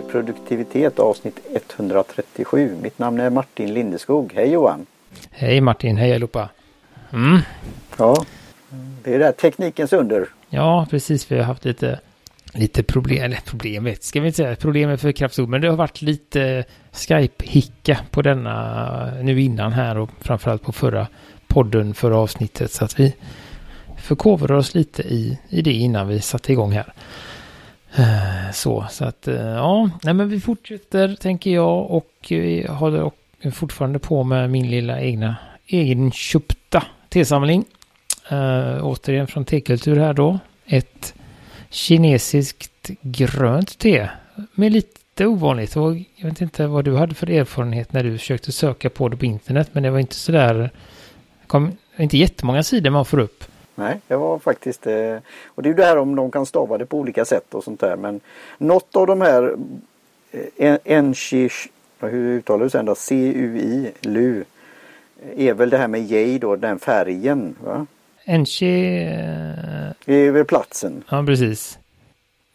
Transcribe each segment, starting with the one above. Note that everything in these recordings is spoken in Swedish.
till produktivitet avsnitt 137. Mitt namn är Martin Lindeskog. Hej Johan! Hej Martin, hej allihopa! Mm. Ja, det är det här teknikens under. Ja, precis. Vi har haft lite, lite problem, eller problem vet ska vi inte säga problem för kraftord, men det har varit lite Skype-hicka på denna nu innan här och framförallt på förra podden, förra avsnittet. Så att vi förkovrar oss lite i, i det innan vi satte igång här. Eh, så, så att eh, ja, nej men vi fortsätter tänker jag och vi håller fortfarande på med min lilla egna egenköpta tesamling. Uh, återigen från tekultur här då. Ett kinesiskt grönt te med lite ovanligt. Och jag vet inte vad du hade för erfarenhet när du försökte söka på det på internet. Men det var inte sådär, kom, inte jättemånga sidor man får upp. Nej, det var faktiskt eh, Och det är ju det här om de kan stava det på olika sätt och sånt där. Men något av de här eh, Enchi, hur uttalar du sen då? CUI, LU. Är väl det här med J då, den färgen va? Enchi... Det är väl platsen. Ja, precis.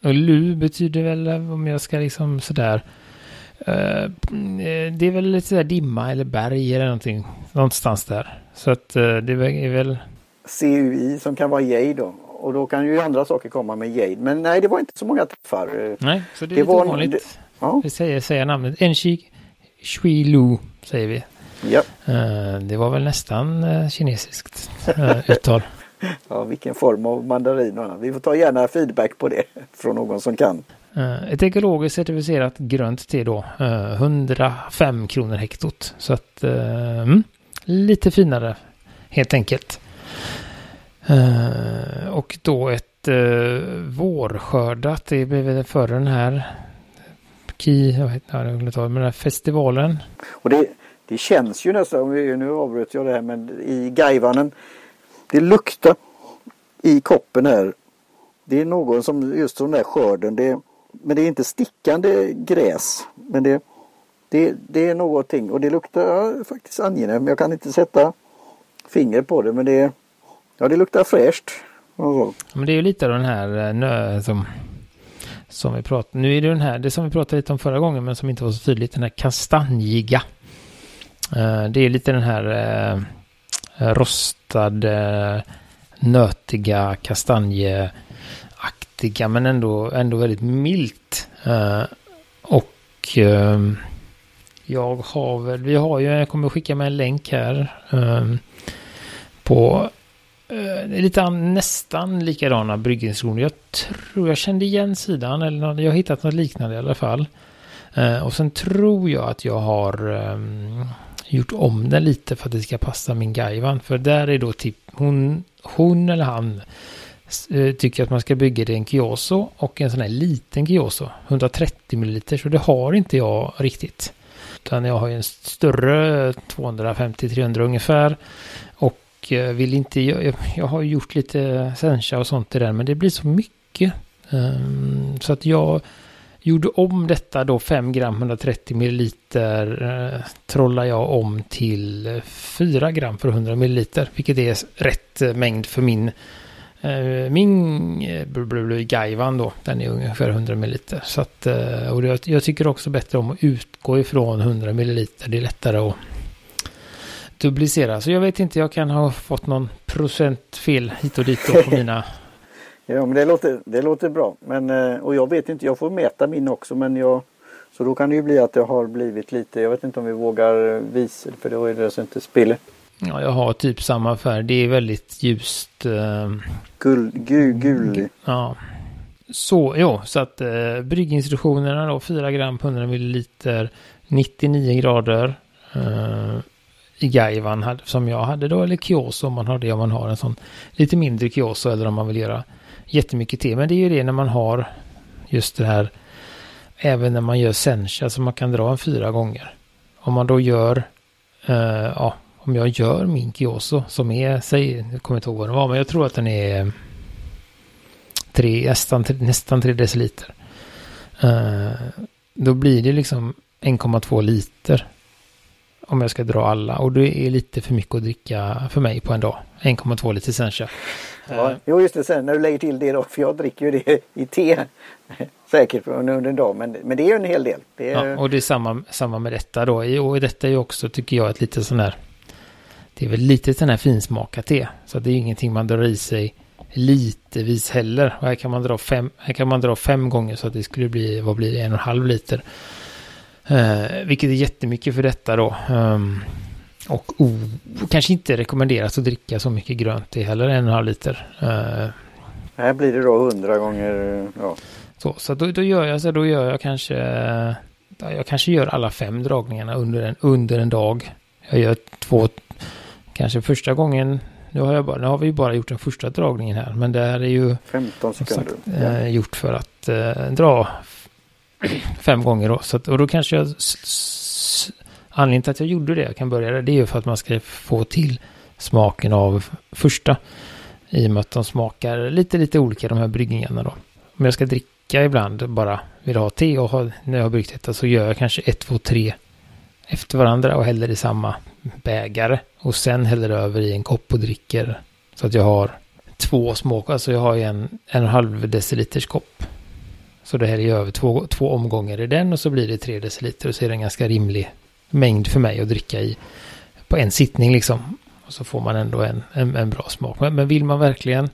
Och Lu betyder väl om jag ska liksom sådär. Uh, det är väl lite sådär dimma eller berg eller någonting. Någonstans där. Så att uh, det är väl CUI som kan vara Jade då. Och då kan ju andra saker komma med Jade. Men nej, det var inte så många träffar. Nej, så det är det lite var ovanligt. Det, ja. Vi säger, säger namnet. Enshi Shui Lu säger vi. Ja. Uh, det var väl nästan uh, kinesiskt uh, uttal. ja, vilken form av mandarin och annat. Vi får ta gärna feedback på det från någon som kan. Ett ekologiskt certifierat grönt te då. 105 kronor hektot. Så att mm, lite finare helt enkelt. Uh, och då ett uh, vårskördat, det blev före den här Ki, jag vet inte, jag men den här festivalen. Och det, det känns ju nästan, nu avbröt jag det här, men i Gaivanen, det luktar i koppen här. Det är någon som, just den där skörden, det, men det är inte stickande gräs. Men det, det, det är någonting och det luktar ja, faktiskt angenämt. Jag kan inte sätta finger på det men det Ja, det luktar fräscht. Men det är ju lite av den här eh, nö, som, som vi pratade, nu är det den här, det som vi pratade lite om förra gången men som inte var så tydligt, den här kastanjiga. Eh, det är lite den här eh, rostade, nötiga, kastanjeaktiga men ändå, ändå väldigt milt. Och ehm, jag har väl, vi har ju, jag kommer skicka med en länk här ehm, på Eh, det är lite nästan likadana brygginstruktioner. Jag tror jag kände igen sidan eller jag har hittat något liknande i alla fall. Eh, och sen tror jag att jag har ehm, gjort om den lite för att det ska passa min Gaivan. För där är då typ hon, hon eller han eh, tycker att man ska bygga det i en Kioso och en sån här liten Kioso. 130 ml. Så det har inte jag riktigt. Utan jag har ju en större 250-300 ungefär. Eh, vill inte, jag, jag har gjort lite sencha och sånt i den, men det blir så mycket. Um, så att jag gjorde om detta då 5 gram 130 milliliter eh, uh, trollar jag om till 4 gram för 100 milliliter, vilket är rätt uh, mängd för min uh, min uh, Gaivan då, den är ungefär 100 milliliter. Så att, och jag, jag tycker också bättre om att utgå ifrån 100 milliliter. Det är lättare att duplicera. Så jag vet inte, jag kan ha fått någon procent fel hit och dit på mina. ja, men det låter, det låter bra. Men, eh, och jag vet inte, jag får mäta min också men jag så då kan det ju bli att det har blivit lite, jag vet inte om vi vågar visa för då är det så inte spiller. Ja, jag har typ samma färg. Det är väldigt ljust. Eh, gul, gul, gul. Ja. Så, jo, så att eh, brygginstruktionerna då, 4 gram på 100 milliliter, 99 grader. Eh, i Gaivan som jag hade då, eller Kyoso om man har det, om man har en sån lite mindre Kyoso eller om man vill göra jättemycket te. Men det är ju det när man har just det här, även när man gör sencha, så man kan dra en fyra gånger. Om man då gör, uh, ja, om jag gör min Kyoso som är, säg, jag kommer inte ihåg vad den var, men jag tror att den är tre, nästan, nästan tre deciliter. Uh, då blir det liksom 1,2 liter om jag ska dra alla. Och det är lite för mycket att dricka för mig på en dag. 1,2 liter sencha. Ja, jo just det, sen när du lägger till det då, för jag dricker ju det i te. säkert under en dag. Men, men det är ju en hel del. Det är... Ja, och det är samma, samma med detta då. Och detta är ju också, tycker jag, ett lite sån här... Det är väl lite sån här finsmakat det. Så det är ingenting man drar i sig litevis heller. Och här kan man dra fem, här kan man dra fem gånger så att det skulle bli, vad blir det, en och en halv liter. Eh, vilket är jättemycket för detta då. Um, och oh, kanske inte rekommenderas att dricka så mycket grönt det heller, en och en halv liter. Uh, här blir det då hundra gånger, ja. Så, så då, då, gör jag så då gör jag kanske, jag kanske gör alla fem dragningarna under en, under en dag. Jag gör två, kanske första gången, nu har, jag bara, nu har vi bara gjort den första dragningen här, men det här är ju 15 sekunder. Sagt, eh, gjort för att eh, dra fem gånger då. Så att, och då kanske jag Anledningen till att jag gjorde det, jag kan börja där, det är ju för att man ska få till smaken av första. I och med att de smakar lite, lite olika de här bryggningarna då. Om jag ska dricka ibland, bara vill ha te och ha, när jag har bryggt detta så gör jag kanske ett, två, tre efter varandra och häller i samma bägare. Och sen häller över i en kopp och dricker. Så att jag har två små, alltså jag har en, en och en halv deciliters kopp. Så det här är över två, två omgångar i den och så blir det tre deciliter och så är det en ganska rimlig mängd för mig att dricka i på en sittning liksom. Och så får man ändå en, en, en bra smak. Men, men, vill man verkligen,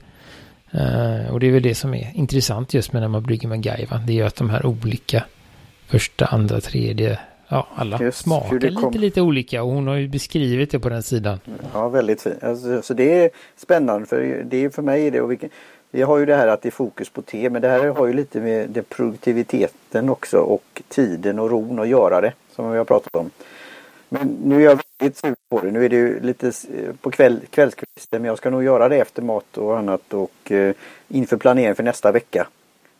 eh, och det är väl det som är intressant just med när man brygger med Gaiva, det är ju att de här olika första, andra, tredje, ja alla just, smakar lite, lite olika och hon har ju beskrivit det på den sidan. Ja, väldigt fint. Alltså, så det är spännande för det är för mig det och vilken, vi har ju det här att det är fokus på te men det här har ju lite med det produktiviteten också och tiden och ron att göra det som vi har pratat om. Men nu är jag väldigt sugen på det. Nu är det ju lite eh, på kväll, kvällskvisten men jag ska nog göra det efter mat och annat och eh, inför planeringen för nästa vecka.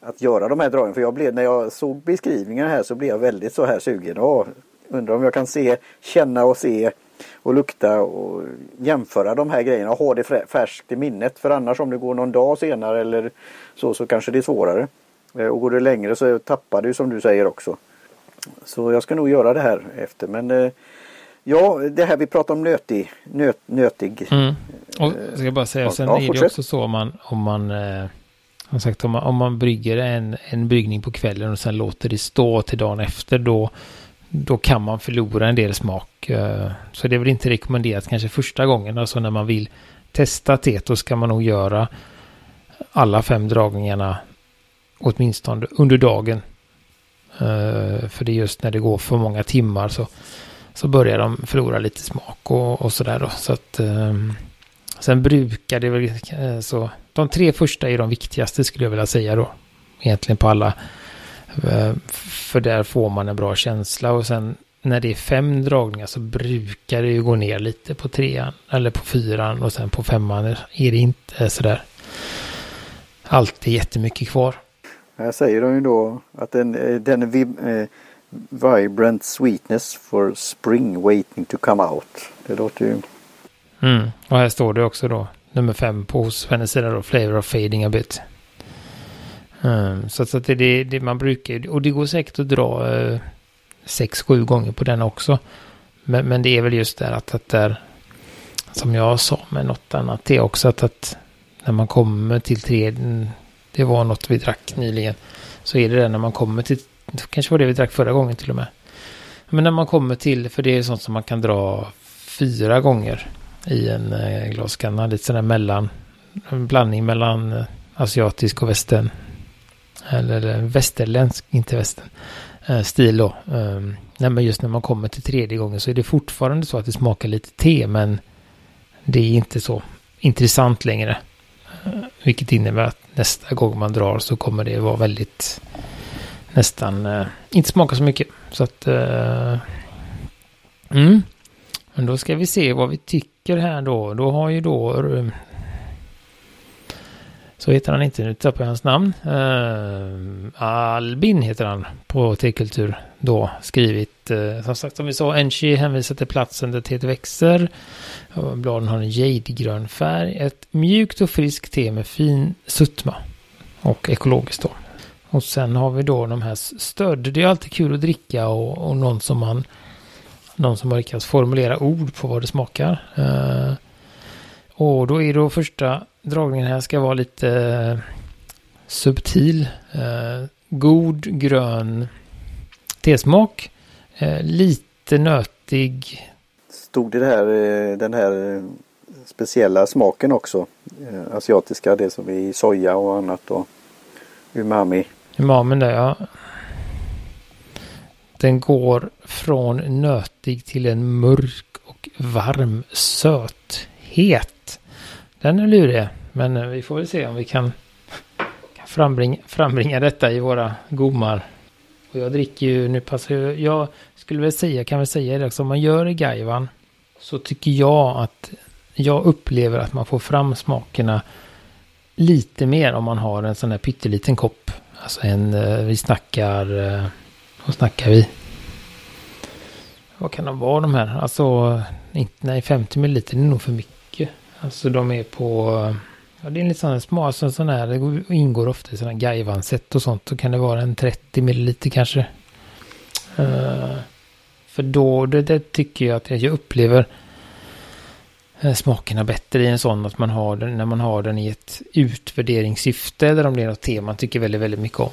Att göra de här dragen. För jag blev, när jag såg beskrivningen här så blev jag väldigt så här sugen. Och undrar om jag kan se, känna och se och lukta och jämföra de här grejerna och ha det färskt i minnet. För annars om det går någon dag senare eller så så kanske det är svårare. Eh, och går det längre så tappar du som du säger också. Så jag ska nog göra det här efter men eh, Ja, det här vi pratar om nötig. Nöt, nötig. Mm. Och ska jag bara säga, sen ja, är det också så om man, om man, eh, sagt, om man, om man brygger en, en bryggning på kvällen och sen låter det stå till dagen efter, då, då kan man förlora en del smak. Eh, så det är väl inte rekommenderat kanske första gången, alltså när man vill testa teto ska man nog göra alla fem dragningarna åtminstone under dagen. Eh, för det är just när det går för många timmar så, så börjar de förlora lite smak och, och sådär då. Så att, ehm, sen brukar det väl eh, så. De tre första är de viktigaste skulle jag vilja säga då. Egentligen på alla. Uh, för där får man en bra känsla och sen när det är fem dragningar så brukar det ju gå ner lite på trean eller på fyran och sen på femman är det inte sådär alltid jättemycket kvar. Här säger de ju då att den, eh, den är eh, vibrant sweetness for spring waiting to come out. Det låter ju... Mm. Och här står det också då nummer fem på hos hennes sida då flavor of fading a bit. Um, Så, så att det är det man brukar och det går säkert att dra uh, sex, sju gånger på den också. Men, men det är väl just där att, att där som jag sa med något annat det är också att, att när man kommer till tre, mm, det var något vi drack nyligen. Så är det det när man kommer till, kanske var det vi drack förra gången till och med. Men när man kommer till, för det är sånt som man kan dra fyra gånger i en eh, glaskanna. Lite sådär mellan, en blandning mellan eh, asiatisk och västern. Eller eh, västerländsk, inte västern. Eh, stil då. Ehm, nej, men just när man kommer till tredje gången så är det fortfarande så att det smakar lite te men det är inte så intressant längre. Eh, vilket innebär att nästa gång man drar så kommer det vara väldigt nästan inte smaka så mycket. Så att mm. Men då ska vi se vad vi tycker här då. Då har ju då så heter han inte, nu tappar jag hans namn. Uh, Albin heter han på T-kultur då skrivit. Uh, som sagt som vi sa, Enchi hänvisar till platsen där teet växer. Uh, bladen har en jadegrön färg. Ett mjukt och friskt te med fin sutma. Och ekologiskt då. Och sen har vi då de här stöd. Det är alltid kul att dricka och, och någon som man någon som har lyckats formulera ord på vad det smakar. Uh, och då är då första dragningen här ska vara lite uh, subtil. Uh, god grön tesmak. Eh, lite nötig. Stod det här, eh, den här eh, speciella smaken också? Eh, asiatiska, det som är i soja och annat och umami. Umamin där ja. Den går från nötig till en mörk och varm het. Den är lurig, men eh, vi får väl se om vi kan, kan frambringa, frambringa detta i våra gomar. Och jag dricker ju, nu passar jag, jag skulle väl säga, kan väl säga det också, om man gör i Gaivan så tycker jag att jag upplever att man får fram smakerna lite mer om man har en sån här pytteliten kopp. Alltså en, eh, vi snackar, eh, vad snackar vi? Vad kan de vara de här? Alltså, inte, nej 50 ml är nog för mycket. Alltså de är på, ja det är lite sån små, alltså sån här, det ingår ofta i sådana gaivanset och sånt. Då kan det vara en 30 ml kanske. Uh, för då, det, det, tycker jag att jag upplever eh, smakerna bättre i en sån att man har den, när man har den i ett utvärderingssyfte eller om det är något tema man tycker väldigt, väldigt mycket om.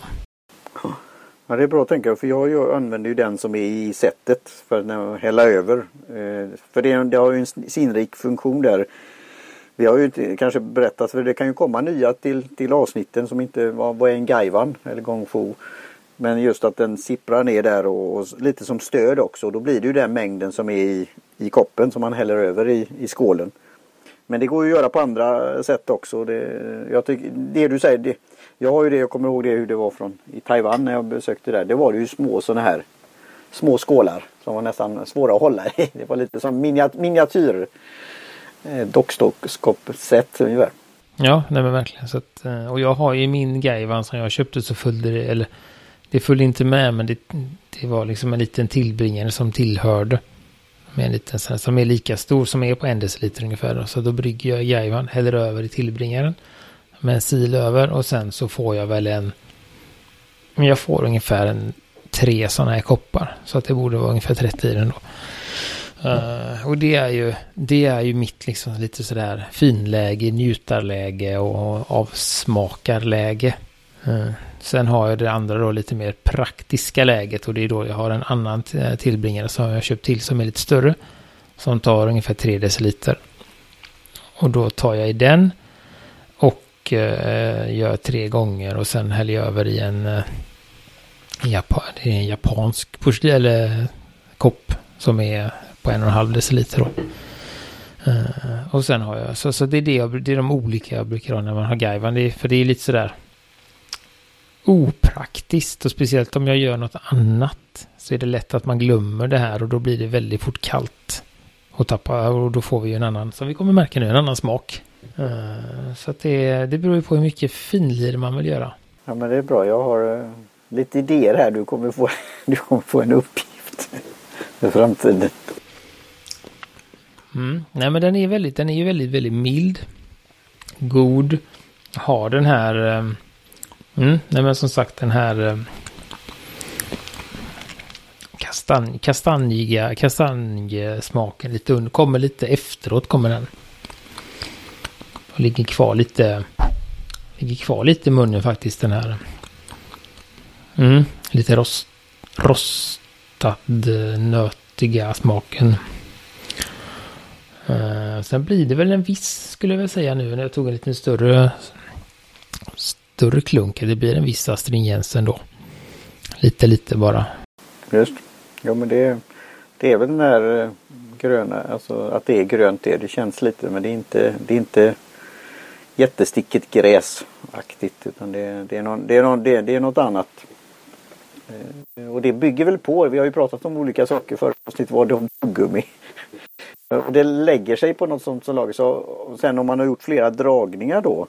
Ja det är bra att tänka för jag, jag använder ju den som är i sättet för att hälla över. Eh, för det, det har ju en sinrik funktion där. Vi har ju inte kanske berättat för det kan ju komma nya till, till avsnitten som inte var, var en gaivan eller gongfu. Men just att den sipprar ner där och, och, lite som stöd också. Då blir det ju den mängden som är i, i koppen som man häller över i, i skålen. Men det går ju att göra på andra sätt också. Det, jag tycker, det du säger, det, jag har ju det, jag kommer ihåg det hur det var från i Taiwan när jag besökte där. Det var det ju små sådana här små skålar som var nästan svåra att hålla i. Det var lite som miniatyr Eh, dockskåpssätt ungefär. Ja, nej men verkligen. Så att, eh, och jag har ju min Gaivan som jag köpte så följde det, eller det följde inte med men det, det var liksom en liten tillbringare som tillhörde. Med en liten sån som är lika stor som är på en deciliter ungefär. Så då brygger jag Gaivan, häller över i tillbringaren med en sil över och sen så får jag väl en jag får ungefär en tre sådana här koppar så att det borde vara ungefär 30 i den då. Uh, och det är ju det är ju mitt liksom lite sådär finläge, njutarläge och avsmakarläge. Uh, sen har jag det andra då lite mer praktiska läget och det är då jag har en annan tillbringare som jag köpt till som är lite större. Som tar ungefär 3 deciliter. Och då tar jag i den eh, gör tre gånger och sen häller jag över i en, eh, uh, Japan, det är en japansk porslin, eller kopp som är på en och en halv deciliter. Då. Uh, och sen har jag, så, så det är det, jag, det är de olika jag brukar ha när man har gaivan. Det är, för det är lite sådär opraktiskt och speciellt om jag gör något annat så är det lätt att man glömmer det här och då blir det väldigt fort kallt. Och, tappa, och då får vi ju en annan, som vi kommer märka nu, en annan smak. Uh, så att det, det beror ju på hur mycket finlir man vill göra. Ja men det är bra. Jag har uh, lite idéer här. Du kommer få, du kommer få en uppgift för framtiden. Mm. Nej men den är väldigt, den är ju väldigt, väldigt mild. God. Har den här, eh, mm, nej men som sagt den här eh, kastanj, kastanjiga, kastanjesmaken lite under, kommer lite efteråt kommer den ligger kvar lite, ligger kvar lite i munnen faktiskt den här. Mm, lite rost, rostad eh, nötiga smaken. Uh, sen blir det väl en viss, skulle jag väl säga nu, när jag tog en lite större, större klunk. Det blir en viss astringens ändå. Lite, lite bara. Just. Ja, men det, det är väl den där eh, gröna, alltså att det är grönt det. Det känns lite, men det är inte, det är inte jättestickigt gräsaktigt utan det, det, är, någon, det, är, någon, det, det är något annat. Eh, och det bygger väl på, vi har ju pratat om olika saker förra avsnittet var det om tuggummi. Eh, det lägger sig på något sånt som lager. Så, sen om man har gjort flera dragningar då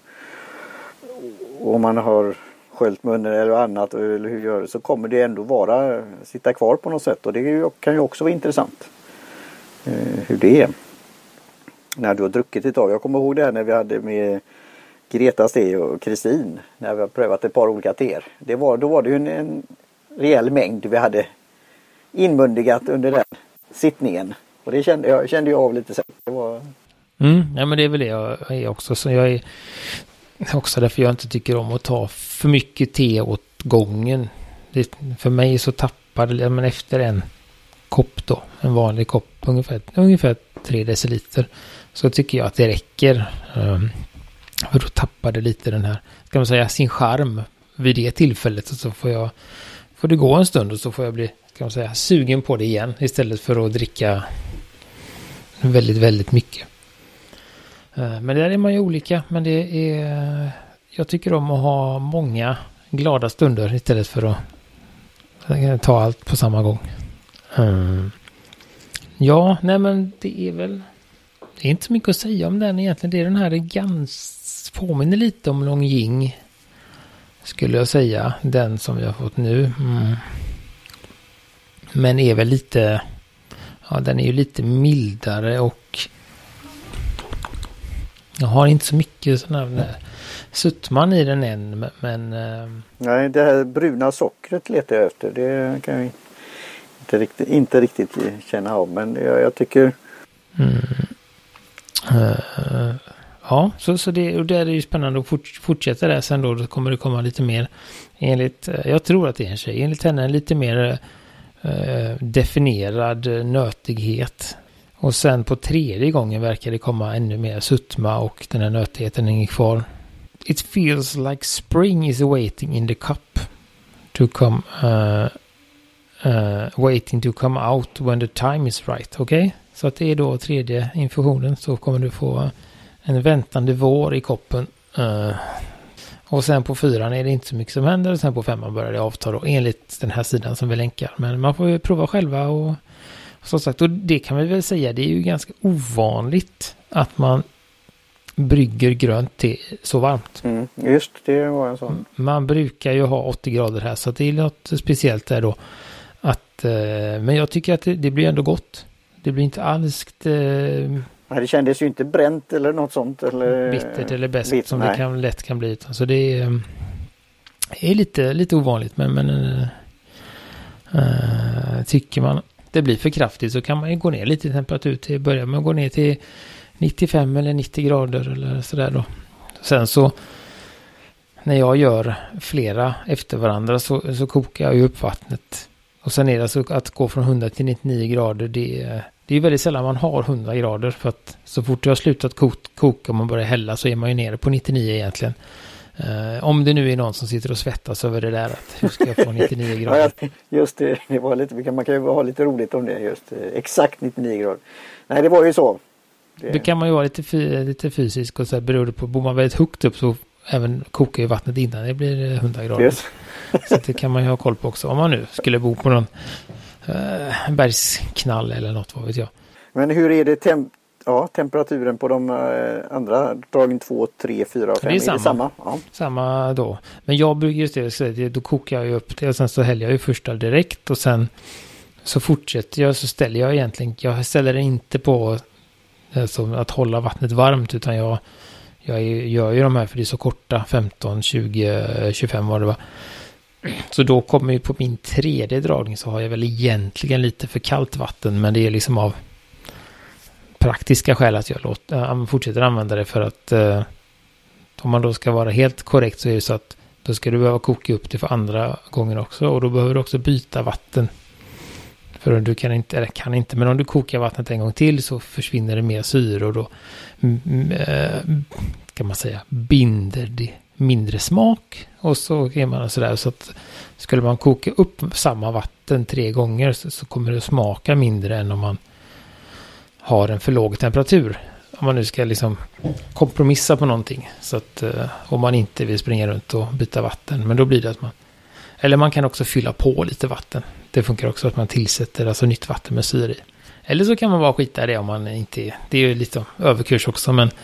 och om man har sköljt munnen eller annat eller hur gör det, så kommer det ändå vara sitta kvar på något sätt och det kan ju också vara intressant. Eh, hur det är när du har druckit ett tag. Jag kommer ihåg det här när vi hade med Gretas te och Kristin när vi har prövat ett par olika teer. Det var, då var det ju en, en rejäl mängd vi hade inmundigat under den sittningen. Och det kände jag, kände jag av lite sen. Det var... Mm, ja men det är väl det jag är också. Så jag är också därför jag inte tycker om att ta för mycket te åt gången. Det, för mig så tappar det, men efter en kopp då, en vanlig kopp, ungefär, ungefär 3 deciliter, så tycker jag att det räcker. Um, för då tappade lite den här, ska man säga, sin charm vid det tillfället. så får jag, får det gå en stund och så får jag bli, ska man säga, sugen på det igen istället för att dricka väldigt, väldigt mycket. Uh, men där är man ju olika, men det är, jag tycker om att ha många glada stunder istället för att ta allt på samma gång. Mm. Ja, nej men det är väl... Det är inte så mycket att säga om den egentligen. Det är den här ganska... Påminner lite om Longjing. Skulle jag säga. Den som vi har fått nu. Mm. Men är väl lite... Ja, den är ju lite mildare och... Jag har inte så mycket sån här suttman i den än, men... Ehm, Nej, det här bruna sockret letar jag efter. Det kan jag inte riktigt, inte riktigt känna av, men jag, jag tycker... Mm. Uh, ja, så, så det, och där är ju spännande att fort, fortsätta där sen då. Då kommer det komma lite mer enligt, eh, jag tror att det är en tjej, enligt henne en lite mer Eh, definierad eh, nötighet. Och sen på tredje gången verkar det komma ännu mer sutma och den här nötigheten hänger kvar. It feels like spring is waiting in the cup to come, uh, uh, waiting to come out when the time is right. Okej, okay? så att det är då tredje infusionen så kommer du få en väntande vår i koppen. Uh, och sen på fyran är det inte så mycket som händer. Och sen på femman börjar det avta då enligt den här sidan som vi länkar. Men man får ju prova själva och som sagt, och det kan vi väl säga, det är ju ganska ovanligt att man brygger grönt te så varmt. Mm, just det var en sån. Man brukar ju ha 80 grader här så det är något speciellt där då. Att, eh, men jag tycker att det, det, blir ändå gott. Det blir inte alls... Eh, det kändes ju inte bränt eller något sånt. Eller, bittert eller bäst som nej. det kan, lätt kan bli. Så det är, är lite, lite ovanligt men, men äh, tycker man det blir för kraftigt så kan man ju gå ner lite i temperatur till börja med att gå ner till 95 eller 90 grader eller sådär då. Sen så när jag gör flera efter varandra så, så kokar jag ju upp vattnet. Och sen är det alltså att gå från 100 till 99 grader det är, det är väldigt sällan man har 100 grader för att så fort jag har slutat koka och man börjar hälla så är man ju nere på 99 egentligen. Uh, om det nu är någon som sitter och svettas över det där att hur ska jag få 99 grader? ja, just det, det var lite, man kan ju ha lite roligt om det just. Exakt 99 grader. Nej, det var ju så. Det, det kan man ju vara lite, lite fysisk och så här beror det på, bor man väldigt högt upp så även kokar ju vattnet innan det blir 100 grader. Yes. så det kan man ju ha koll på också om man nu skulle bo på någon uh, bergsknall eller något, vad vet jag. Men hur är det temp ja, temperaturen på de uh, andra dragen 2, 3, 4 och 5? Det är samma. Är det samma? Ja. samma då. Men jag brukar just det, då kokar jag ju upp det och sen så häller jag ju första direkt och sen så fortsätter jag så ställer jag egentligen, jag ställer det inte på alltså att hålla vattnet varmt utan jag, jag gör ju de här för det är så korta 15, 20, 25 var det var. Så då kommer ju på min tredje dragning så har jag väl egentligen lite för kallt vatten men det är liksom av praktiska skäl att jag låter, äh, fortsätter använda det för att eh, om man då ska vara helt korrekt så är det så att då ska du behöva koka upp det för andra gången också och då behöver du också byta vatten. För du kan inte, eller kan inte, men om du kokar vattnet en gång till så försvinner det mer syre och då mm, mm, eh, kan man säga binder det mindre smak. Och så är man sådär så att skulle man koka upp samma vatten tre gånger så, så kommer det smaka mindre än om man har en för låg temperatur. Om man nu ska liksom kompromissa på någonting. Så att eh, om man inte vill springa runt och byta vatten. Men då blir det att man eller man kan också fylla på lite vatten. Det funkar också att man tillsätter alltså nytt vatten med syre i. Eller så kan man bara skita i det om man inte är... Det är ju lite överkurs också men...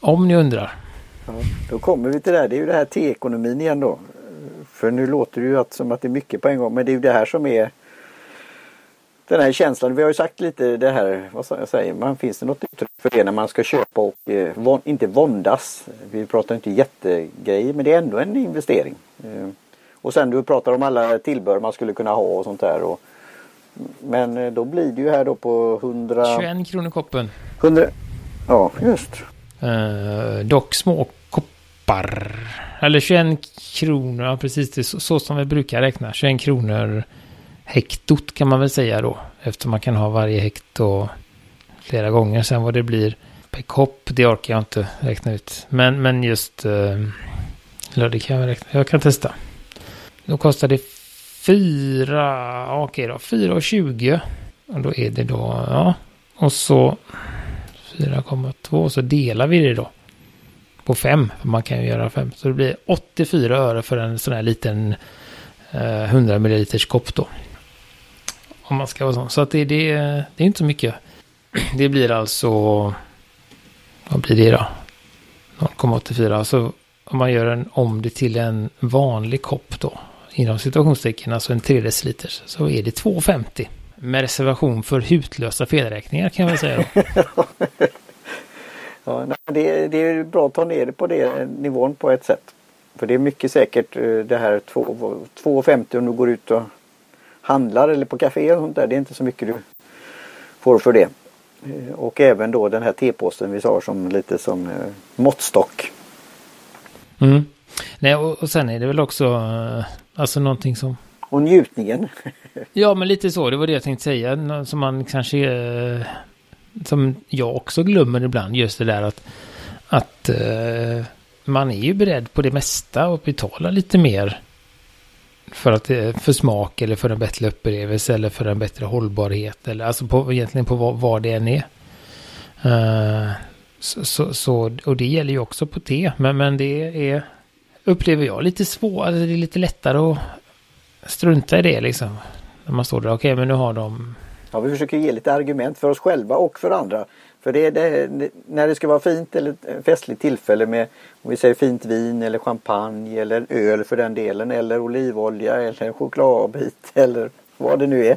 Om ni undrar. Ja, då kommer vi till det här. Det är ju det här teekonomin igen då. För nu låter det ju att, som att det är mycket på en gång. Men det är ju det här som är den här känslan. Vi har ju sagt lite det här, vad säger man, finns det något uttryck för det när man ska köpa och eh, von, inte våndas? Vi pratar inte jättegrejer men det är ändå en investering. Eh, och sen du pratar om alla tillbehör man skulle kunna ha och sånt där. Och, men eh, då blir det ju här då på 100... 21 kronor koppen. 100... Ja, just. Eh, dock små koppar. Eller 21 kronor, ja, precis det, så, så som vi brukar räkna. 21 kronor hektot kan man väl säga då. Eftersom man kan ha varje hekto flera gånger. Sen vad det blir per kopp, det orkar jag inte räkna ut. Men, men just... Eh, eller det kan jag räkna. Jag kan testa. Då kostar det 4... Okej då, 4,20. Och då är det då... Ja. Och så 4,2 så delar vi det då. På 5. Man kan ju göra 5. Så det blir 84 öre för en sån här liten eh, 100 ml kopp då. Om man ska vara sån. Så att det, det, det är inte så mycket. Det blir alltså... Vad blir det då? 0,84. Alltså om man gör en, om det till en vanlig kopp då. Inom situationstecken, alltså en 3 deciliter. Så är det 2,50. Med reservation för hutlösa felräkningar kan jag väl säga då. ja, det, det är bra att ta ner det på den nivån på ett sätt. För det är mycket säkert eh, det här 2,50 om du går ut och handlar eller på café och sånt där. Det är inte så mycket du får för det. Eh, och även då den här tepåsen vi sa som lite som eh, måttstock. Mm. Nej, och, och sen är det väl också alltså någonting som och njutningen. ja, men lite så. Det var det jag tänkte säga. Som man kanske... Eh, som jag också glömmer ibland. Just det där att... Att eh, man är ju beredd på det mesta och betala lite mer. För, att, eh, för smak eller för en bättre upplevelse eller för en bättre hållbarhet. Eller alltså på, egentligen på vad, vad det än är. Uh, så, så, så, och det gäller ju också på te. Men, men det är, upplever jag, lite svårt. Alltså det är lite lättare att strunta i det liksom. När man står där, okej okay, men nu har de... Ja, vi försöker ge lite argument för oss själva och för andra. För det är det, när det ska vara fint eller festligt tillfälle med om vi säger fint vin eller champagne eller öl för den delen eller olivolja eller en chokladbit eller vad det nu är.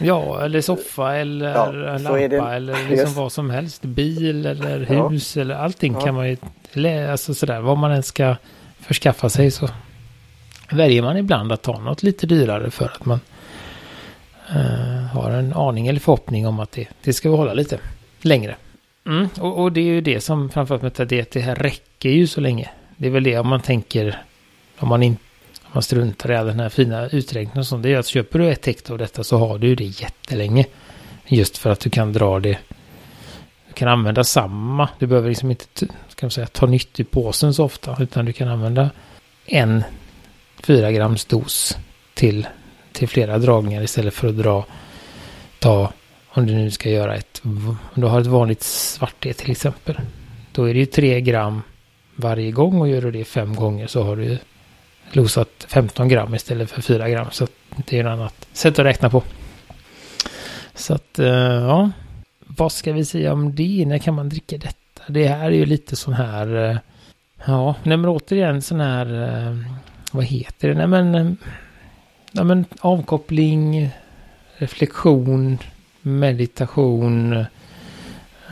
Ja, eller soffa eller ja, lampa eller liksom just. vad som helst. Bil eller hus ja. eller allting ja. kan man ju, alltså sådär, vad man än ska förskaffa sig så väljer man ibland att ta något lite dyrare för att man eh, har en aning eller förhoppning om att det, det ska hålla lite längre. Mm, och, och, det är ju det som framförallt med det, det här räcker ju så länge. Det är väl det om man tänker, om man, in, om man struntar i all den här fina uträkningen och sånt. Det är att köper du ett hektar av detta så har du ju det jättelänge. Just för att du kan dra det, du kan använda samma. Du behöver liksom inte ska man säga, ta nytt i påsen så ofta, utan du kan använda en 4 grams dos till, till flera dragningar istället för att dra, ta, om du nu ska göra ett, om du har ett vanligt svart det till exempel. Då är det ju 3 gram varje gång och gör du det fem gånger så har du losat 15 gram istället för 4 gram. Så det är ju ett annat sätt att räkna på. Så att, eh, ja. Vad ska vi säga om det? När kan man dricka detta? Det här är ju lite sån här, eh, ja, men återigen sån här eh, vad heter det? Nej men, nej men avkoppling, reflektion, meditation,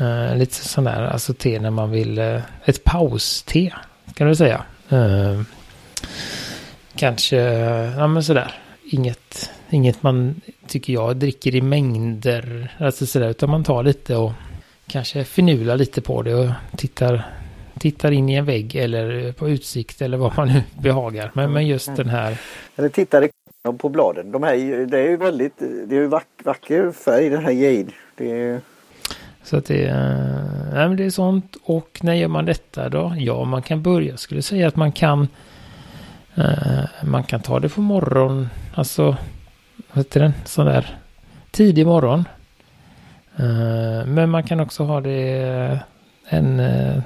eh, lite sådär, alltså te när man vill, eh, ett pauste kan du säga. Eh, kanske, ja men sådär, inget, inget man tycker jag dricker i mängder, alltså sådär, utan man tar lite och kanske finula lite på det och tittar tittar in i en vägg eller på utsikt eller vad man nu behagar. Men, men just mm. den här. Eller tittar på bladen. De här, det är ju väldigt, det är ju vack, vacker färg den här jade. Det är... Så att det, nej, men det är sånt. Och när gör man detta då? Ja, man kan börja. Jag skulle säga att man kan eh, man kan ta det på morgon. Alltså, vad heter den? Sån där tidig morgon. Eh, men man kan också ha det en eh,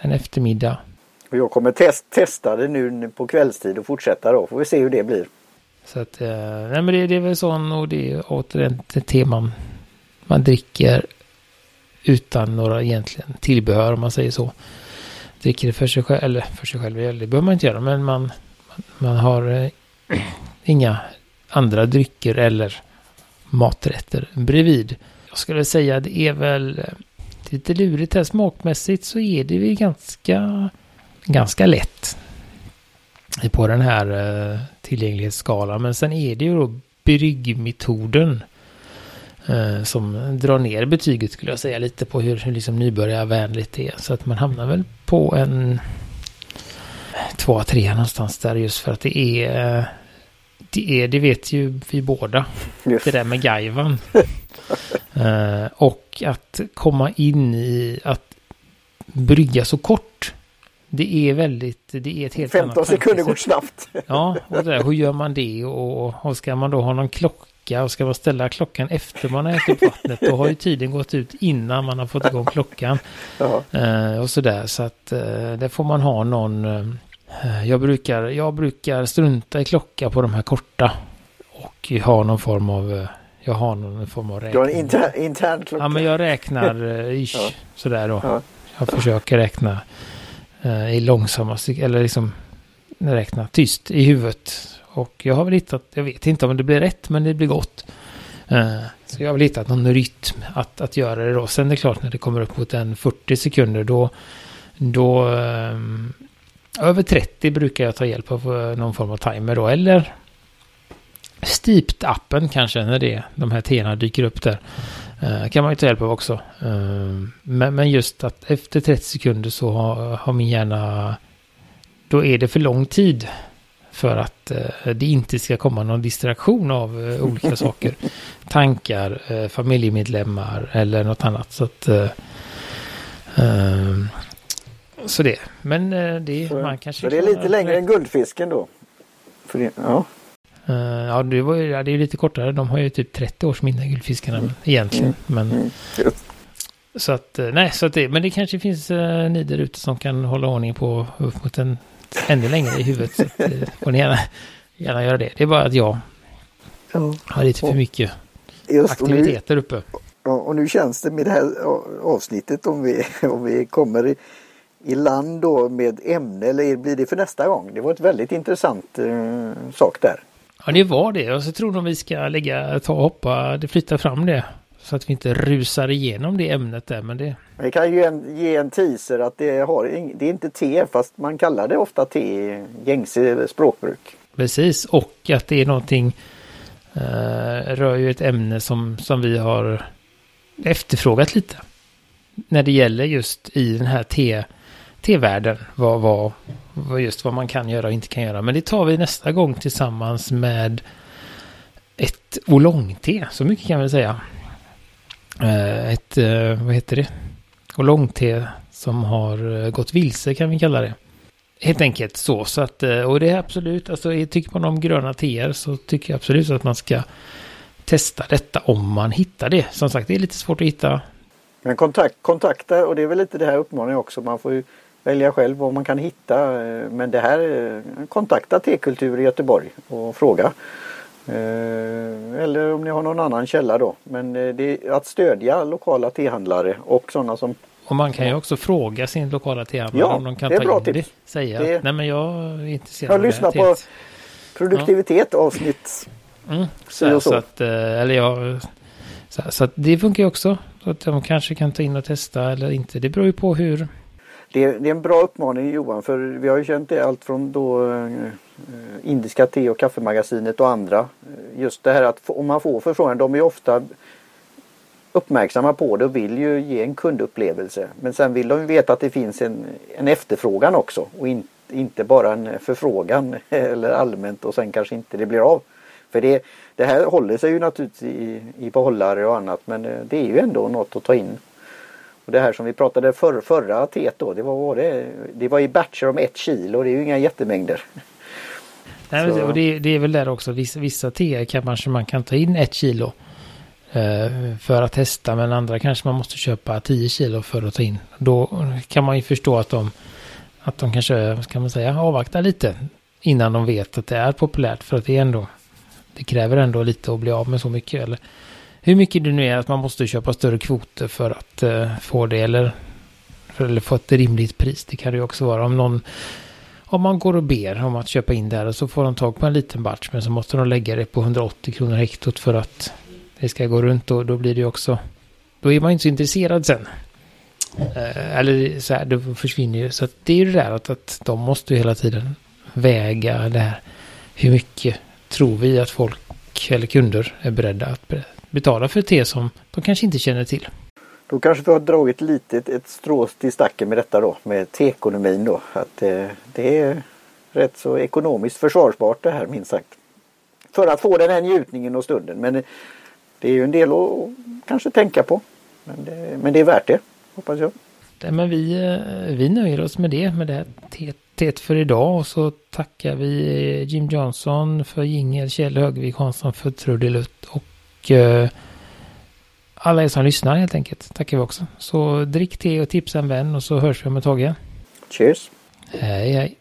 en eftermiddag. Och jag kommer test, testa det nu på kvällstid och fortsätta då. Får vi se hur det blir. Så att, eh, nej men det, det är väl sån och det är återigen ett tema man dricker utan några egentligen tillbehör om man säger så. Dricker det för sig själv, eller för sig själv, det behöver man inte göra, men man, man, man har eh, inga andra drycker eller maträtter bredvid. Jag skulle säga det är väl eh, lite lurigt här smakmässigt så är det ju ganska, ganska lätt på den här uh, tillgänglighetsskalan. Men sen är det ju då bryggmetoden uh, som drar ner betyget skulle jag säga lite på hur, hur liksom nybörjarvänligt det är. Så att man hamnar väl på en två, tre någonstans där just för att det är, det är, det vet ju vi båda, Just. det där med gaivan. Eh, och att komma in i att brygga så kort. Det är väldigt, det är ett helt 15 annat sekunder går snabbt. Ja, och det där, hur gör man det? Och, och ska man då ha någon klocka? Och ska man ställa klockan efter man har ätit vattnet? Då har ju tiden gått ut innan man har fått igång klockan. Eh, och sådär. Så att eh, där får man ha någon eh, jag brukar, jag brukar strunta i klocka på de här korta. Och ha någon form av jag har någon form av Du har en räkning. intern, klocka. Ja men jag räknar eh, ish, Ja. sådär då. Ja. Jag försöker räkna eh, i långsamma eller liksom räkna tyst i huvudet. Och jag har väl hittat, jag vet inte om det blir rätt men det blir gott. Eh, så jag har väl hittat någon rytm att, att göra det då. Sen är det klart när det kommer upp mot en 40 sekunder då, då ehm, över 30 brukar jag ta hjälp av någon form av timer då. Eller Steeped-appen kanske när det, de här teerna dyker upp där. Eh, kan man ju ta hjälp av också. Eh, men, men just att efter 30 sekunder så har, har min hjärna... Då är det för lång tid. För att eh, det inte ska komma någon distraktion av olika saker. Tankar, familjemedlemmar eller något annat. Så att... Eh, eh, så det. Men det, Så, man kanske... så det är lite längre än guldfisken då. För det, ja. Eh, ja, det, var ja, det är ju lite kortare. De har ju typ 30 års minne, guldfiskarna, egentligen. Men, Mm. så att, eh, nej, så att det, men det kanske finns uh, ni där ute som kan hålla ordning på upp mot en ännu längre i huvudet. Så att, uh, får ni gärna, gärna göra det. Det är bara att jag Ja. har lite för mycket Just, och, nu, uppe. och nu känns det med det här avsnittet om vi, om vi kommer i, i land då med ämne eller blir det för nästa gång? Det var ett väldigt intressant eh, sak där. Ja, det var det. Och så tror de vi ska lägga, ta och hoppa, det flyttar fram det. Så att vi inte rusar igenom det ämnet där. Men det, Vi kan ju en, ge en teaser att det, har, det är inte te fast man kallar det ofta te i gängse språkbruk. Precis, och att det är någonting eh, rör ju ett ämne som, som vi har efterfrågat lite. När det gäller just i den här te, te-världen. Vad, vad, vad just vad man kan göra och inte kan göra. Men det tar vi nästa gång tillsammans med ett oolong-te. Så mycket kan vi säga. Eh, ett, eh, vad heter det? Oolong-te som har eh, gått vilse kan vi kalla det. Helt enkelt så. så att, och det är absolut, alltså tycker man om gröna teer så tycker jag absolut att man ska testa detta om man hittar det. Som sagt, det är lite svårt att hitta. Men kontakt, kontakta och det är väl lite det här uppmaningen också. Man får ju välja själv vad man kan hitta. eh, Men det här, eh, kontakta Tekultur i Göteborg och fråga. Eh, Eller om ni har någon annan källa då. Men det är att stödja lokala tehandlare och sådana som Och man kan ju också fråga sin lokala tehandlare Ja, om de kan det är ta bra in tips. det. Säga Det- nej men jag är intresserad Jag av det här lyssnar på produktivitet avsnitt. Mm, så, här, så. så att, eller jag, så, här, så att det funkar ju också. Så att de kanske kan ta in och testa eller inte. Det beror ju på hur. Det är, det är en bra uppmaning Johan för vi har ju känt det allt från då eh, Indiska te och kaffemagasinet och andra. Eh, just det här att om man får förfrågan, de är ju ofta uppmärksamma på det och vill ju ge en kundupplevelse. Men sen vill de ju veta att det finns en, en efterfrågan också och in, inte bara en förfrågan eller allmänt och sen kanske inte det blir av. För det, det här håller sig ju naturligtvis i, i behållare och annat men eh, det är ju ändå något att ta in. Och det här som vi pratade för, förra teet då, det var, var det? det var i batcher om ett kilo, det är ju inga jättemängder. Nej, och det, det är väl där också. Vissa, vissa teer kan kanske man kan ta in ett kilo. eh, för att testa. Men andra kanske man måste köpa 10 kilo för att ta in. Då kan man ju förstå att de, att de kanske, ska man säga, avvaktar lite. Innan de vet att det är populärt. För att det är ändå, det kräver ändå lite att bli av med så mycket. Eller hur mycket det nu är att man måste köpa större kvoter för att eh, få det. Eller, för, eller få ett rimligt pris. Det kan det ju också vara. Om någon om man går och ber om att köpa in det här och så får de tag på en liten batch men så måste de lägga det på 180 kronor hektot för att det ska gå runt och då blir det ju också då är man inte så intresserad sen. Eh, eller så här, det försvinner ju. Så att det är ju det där att, att de måste ju hela tiden väga det här. Hur mycket tror vi att folk eller kunder är beredda att be- betala för te som de kanske inte känner till. då kanske vi har dragit lite ett strå till stacken med detta då med teekonomin då. Att eh, det är rätt så ekonomiskt försvarsbart det här minst sagt. För att få den här njutningen och stunden. Men det är ju en del att kanske tänka på. Men det, men det är värt det, hoppas jag. Nej, men vi, eh, vi nöjer oss med det, med det här teet för idag. Och så tackar vi Jim Johnson för jingel, Kjell Högvik Hansson för trudelutt och uh, alla er som lyssnar helt enkelt. Tackar vi också. Så drick te och tipsa en vän och så hörs vi om ett tag igen. Cheers! Hej hej!